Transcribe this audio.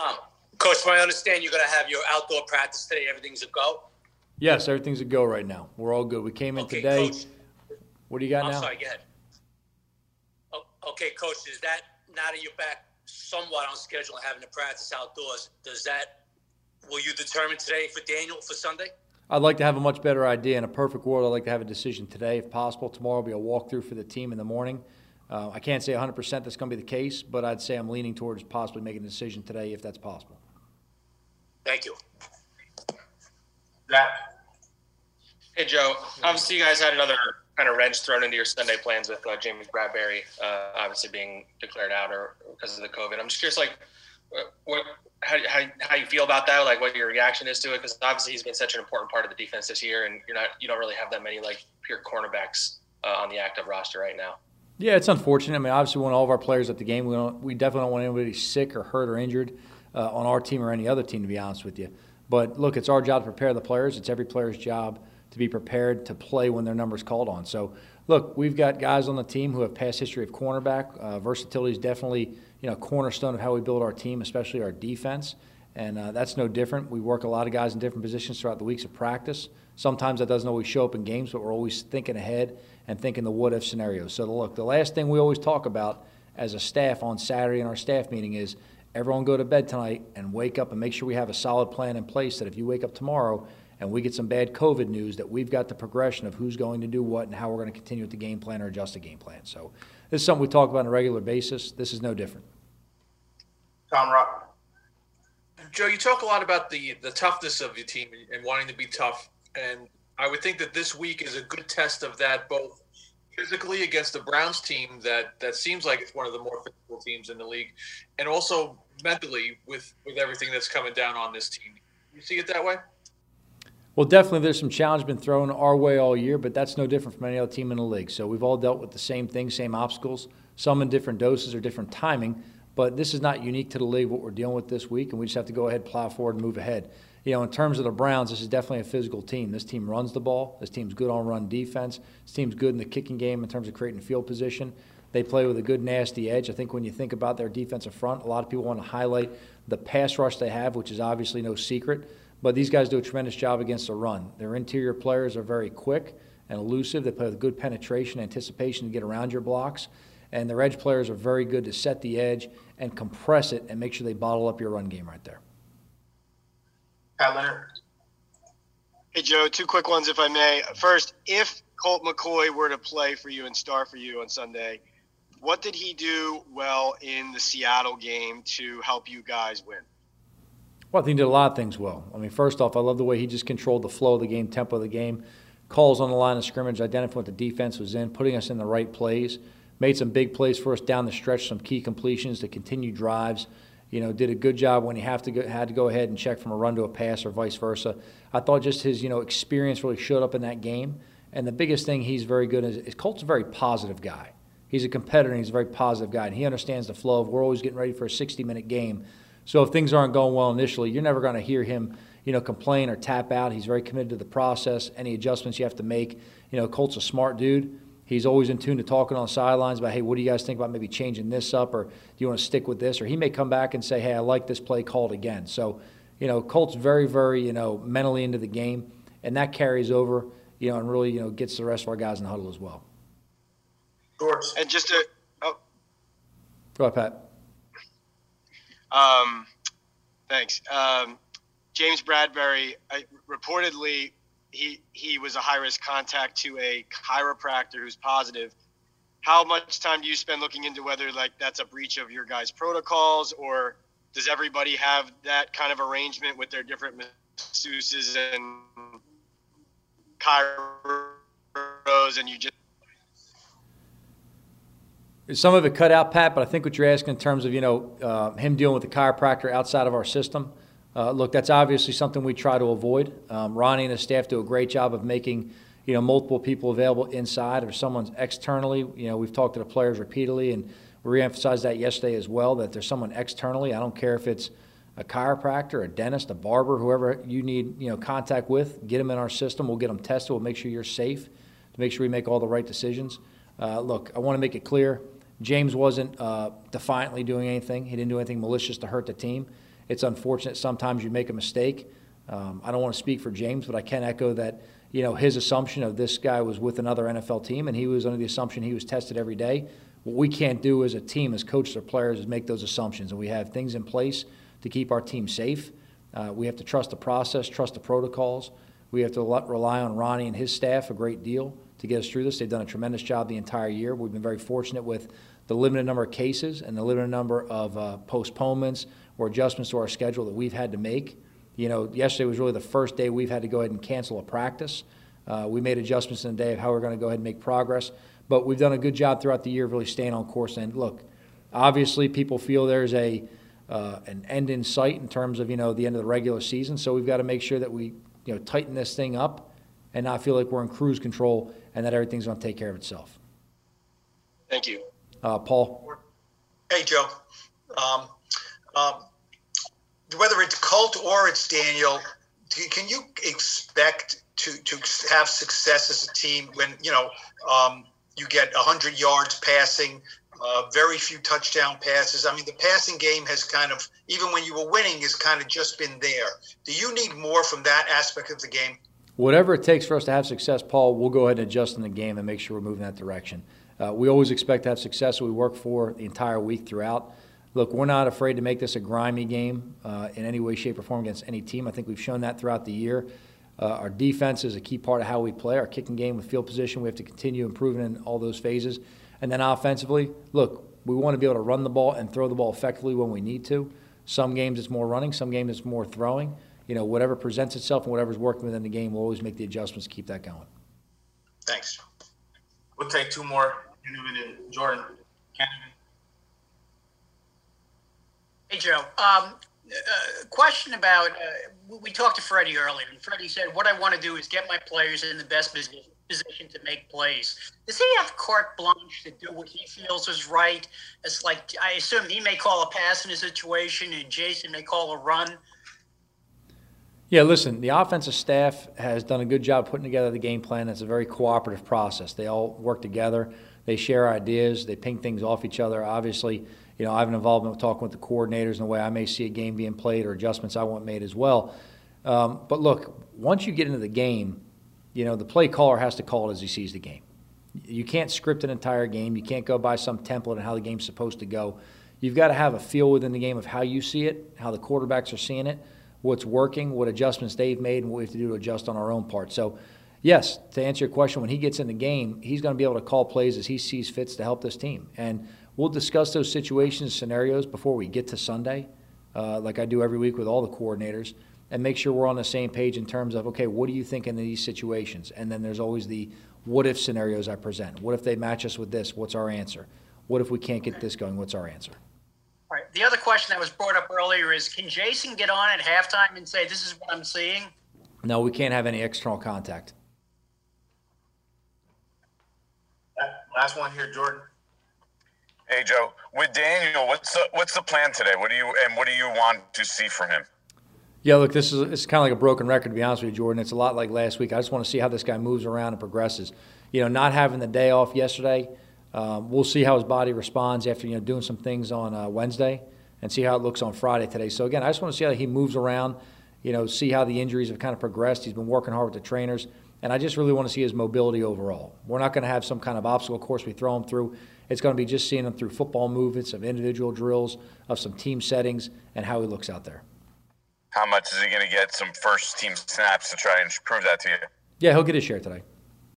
Um, Coach, from I understand you're going to have your outdoor practice today. Everything's a go. Yes, everything's a go right now. We're all good. We came in Okay, today. Coach. What do you got I'm now? sorry. Go ahead. Oh, okay, Coach. Is that now that you're back somewhat on schedule and having to practice outdoors? Does that will you determine today for Daniel for Sunday? I'd like to have a much better idea. In a perfect world, I'd like to have a decision today, if possible. Tomorrow will be a walkthrough for the team in the morning. Uh, I can't say 100% that's going to be the case, but I'd say I'm leaning towards possibly making a decision today if that's possible. Thank you. Zach. Hey, Joe. Obviously, you guys had another kind of wrench thrown into your Sunday plans with uh, James Bradberry, uh, obviously being declared out or because of the COVID. I'm just curious, like, what how, how, how you feel about that? Like, what your reaction is to it? Because obviously, he's been such an important part of the defense this year, and you're not you don't really have that many like pure cornerbacks uh, on the active roster right now. Yeah, it's unfortunate. I mean, obviously, we want all of our players at the game. We don't, we definitely don't want anybody sick or hurt or injured uh, on our team or any other team, to be honest with you. But look, it's our job to prepare the players. It's every player's job to be prepared to play when their number's called on. So, look, we've got guys on the team who have past history of cornerback. Uh, versatility is definitely you know cornerstone of how we build our team, especially our defense. And uh, that's no different. We work a lot of guys in different positions throughout the weeks of practice. Sometimes that doesn't always show up in games, but we're always thinking ahead and thinking the what if scenarios. So, look, the last thing we always talk about as a staff on Saturday in our staff meeting is everyone go to bed tonight and wake up and make sure we have a solid plan in place that if you wake up tomorrow and we get some bad COVID news, that we've got the progression of who's going to do what and how we're going to continue with the game plan or adjust the game plan. So, this is something we talk about on a regular basis. This is no different. Tom Rock. Joe, you talk a lot about the the toughness of your team and wanting to be tough, and I would think that this week is a good test of that, both physically against the Browns team that that seems like it's one of the more physical teams in the league, and also mentally with with everything that's coming down on this team. You see it that way? Well, definitely there's some challenge been thrown our way all year, but that's no different from any other team in the league. So we've all dealt with the same things, same obstacles, some in different doses or different timing. But this is not unique to the league, what we're dealing with this week, and we just have to go ahead, plow forward, and move ahead. You know, in terms of the Browns, this is definitely a physical team. This team runs the ball. This team's good on run defense. This team's good in the kicking game in terms of creating field position. They play with a good, nasty edge. I think when you think about their defensive front, a lot of people want to highlight the pass rush they have, which is obviously no secret. But these guys do a tremendous job against the run. Their interior players are very quick and elusive. They play with good penetration, anticipation to get around your blocks. And their edge players are very good to set the edge and compress it and make sure they bottle up your run game right there. Pat Leonard. Hey, Joe, two quick ones, if I may. First, if Colt McCoy were to play for you and star for you on Sunday, what did he do well in the Seattle game to help you guys win? Well, I think he did a lot of things well. I mean, first off, I love the way he just controlled the flow of the game, tempo of the game, calls on the line of scrimmage, identifying what the defense was in, putting us in the right plays, made some big plays for us down the stretch, some key completions to continue drives. You know, did a good job when he have to go, had to go ahead and check from a run to a pass or vice versa. I thought just his you know experience really showed up in that game. And the biggest thing he's very good is, is Colt's a very positive guy. He's a competitor and he's a very positive guy, and he understands the flow of we're always getting ready for a 60 minute game. So if things aren't going well initially, you're never going to hear him, you know, complain or tap out. He's very committed to the process. Any adjustments you have to make, you know, Colt's a smart dude. He's always in tune to talking on sidelines about, hey, what do you guys think about maybe changing this up, or do you want to stick with this? Or he may come back and say, hey, I like this play called again. So, you know, Colt's very, very, you know, mentally into the game, and that carries over, you know, and really, you know, gets the rest of our guys in the huddle as well. George. And just to, oh, Go ahead, Pat. Um, thanks. Um, James Bradberry, I, reportedly, he he was a high risk contact to a chiropractor who's positive. How much time do you spend looking into whether like that's a breach of your guys' protocols, or does everybody have that kind of arrangement with their different masseuses and chiros, and you just Some of it cut out, Pat, but I think what you're asking in terms of you know uh, him dealing with the chiropractor outside of our system. Uh, look, that's obviously something we try to avoid. Um, Ronnie and his staff do a great job of making you know multiple people available inside or someone's externally. You know, we've talked to the players repeatedly, and we reemphasized that yesterday as well. That there's someone externally. I don't care if it's a chiropractor, a dentist, a barber, whoever you need you know contact with. Get them in our system. We'll get them tested. We'll make sure you're safe to make sure we make all the right decisions. Uh, look, I want to make it clear. James wasn't uh, defiantly doing anything. He didn't do anything malicious to hurt the team. It's unfortunate sometimes you make a mistake. Um, I don't want to speak for James, but I can echo that. You know, his assumption of this guy was with another NFL team, and he was under the assumption he was tested every day. What we can't do as a team, as coaches or players, is make those assumptions, and we have things in place to keep our team safe. Uh, we have to trust the process, trust the protocols. We have to rely on Ronnie and his staff a great deal to get us through this. They've done a tremendous job the entire year. We've been very fortunate with the limited number of cases and the limited number of uh, postponements or adjustments to our schedule that we've had to make. You know, yesterday was really the first day we've had to go ahead and cancel a practice. Uh, we made adjustments in the day of how we're going to go ahead and make progress. But we've done a good job throughout the year of really staying on course. And look, obviously, people feel there's a uh, an end in sight in terms of you know the end of the regular season. So we've got to make sure that we you know tighten this thing up and not feel like we're in cruise control and that everything's going to take care of itself. Thank you, uh, Paul. Hey, Joe. Um, um, whether it's Colt or it's Daniel, can you expect to to have success as a team when you know um, you get 100 yards passing, uh, very few touchdown passes. I mean, the passing game has kind of, even when you were winning, has kind of just been there. Do you need more from that aspect of the game? Whatever it takes for us to have success, Paul, we'll go ahead and adjust in the game and make sure we're moving that direction. Uh, we always expect to have success. We work for the entire week throughout. Look, we're not afraid to make this a grimy game uh, in any way, shape, or form against any team. I think we've shown that throughout the year. Uh, our defense is a key part of how we play. Our kicking game with field position, we have to continue improving in all those phases. And then offensively, look, we want to be able to run the ball and throw the ball effectively when we need to. Some games it's more running, some games it's more throwing. You know, whatever presents itself and whatever's working within the game, we'll always make the adjustments to keep that going. Thanks. We'll take two more. Jordan. Hey, Joe. Um, uh, question about uh, we talked to Freddie earlier, and Freddie said, "What I want to do is get my players in the best position, position to make plays." Does he have carte blanche to do what he feels is right? It's like I assume he may call a pass in a situation, and Jason may call a run. Yeah, listen, the offensive staff has done a good job putting together the game plan. It's a very cooperative process. They all work together. They share ideas. They ping things off each other. Obviously, you know, I have an involvement with talking with the coordinators and the way I may see a game being played or adjustments I want made as well. Um, but look, once you get into the game, you know, the play caller has to call it as he sees the game. You can't script an entire game. You can't go by some template and how the game's supposed to go. You've got to have a feel within the game of how you see it, how the quarterbacks are seeing it, what's working, what adjustments they've made, and what we have to do to adjust on our own part. So, yes, to answer your question, when he gets in the game, he's going to be able to call plays as he sees fits to help this team. And We'll discuss those situations, scenarios before we get to Sunday, uh, like I do every week with all the coordinators, and make sure we're on the same page in terms of, okay, what do you think in these situations? And then there's always the what if scenarios I present. What if they match us with this? What's our answer? What if we can't get this going? What's our answer? All right. The other question that was brought up earlier is can Jason get on at halftime and say, this is what I'm seeing? No, we can't have any external contact. Last one here, Jordan. Hey Joe, with Daniel, what's the, what's the plan today? What do you and what do you want to see from him? Yeah, look, this is it's kind of like a broken record to be honest with you, Jordan. It's a lot like last week. I just want to see how this guy moves around and progresses. You know, not having the day off yesterday, um, we'll see how his body responds after you know doing some things on uh, Wednesday and see how it looks on Friday today. So again, I just want to see how he moves around. You know, see how the injuries have kind of progressed. He's been working hard with the trainers, and I just really want to see his mobility overall. We're not going to have some kind of obstacle course we throw him through. It's going to be just seeing him through football movements, of individual drills, of some team settings, and how he looks out there. How much is he going to get some first team snaps to try and prove that to you? Yeah, he'll get his share today.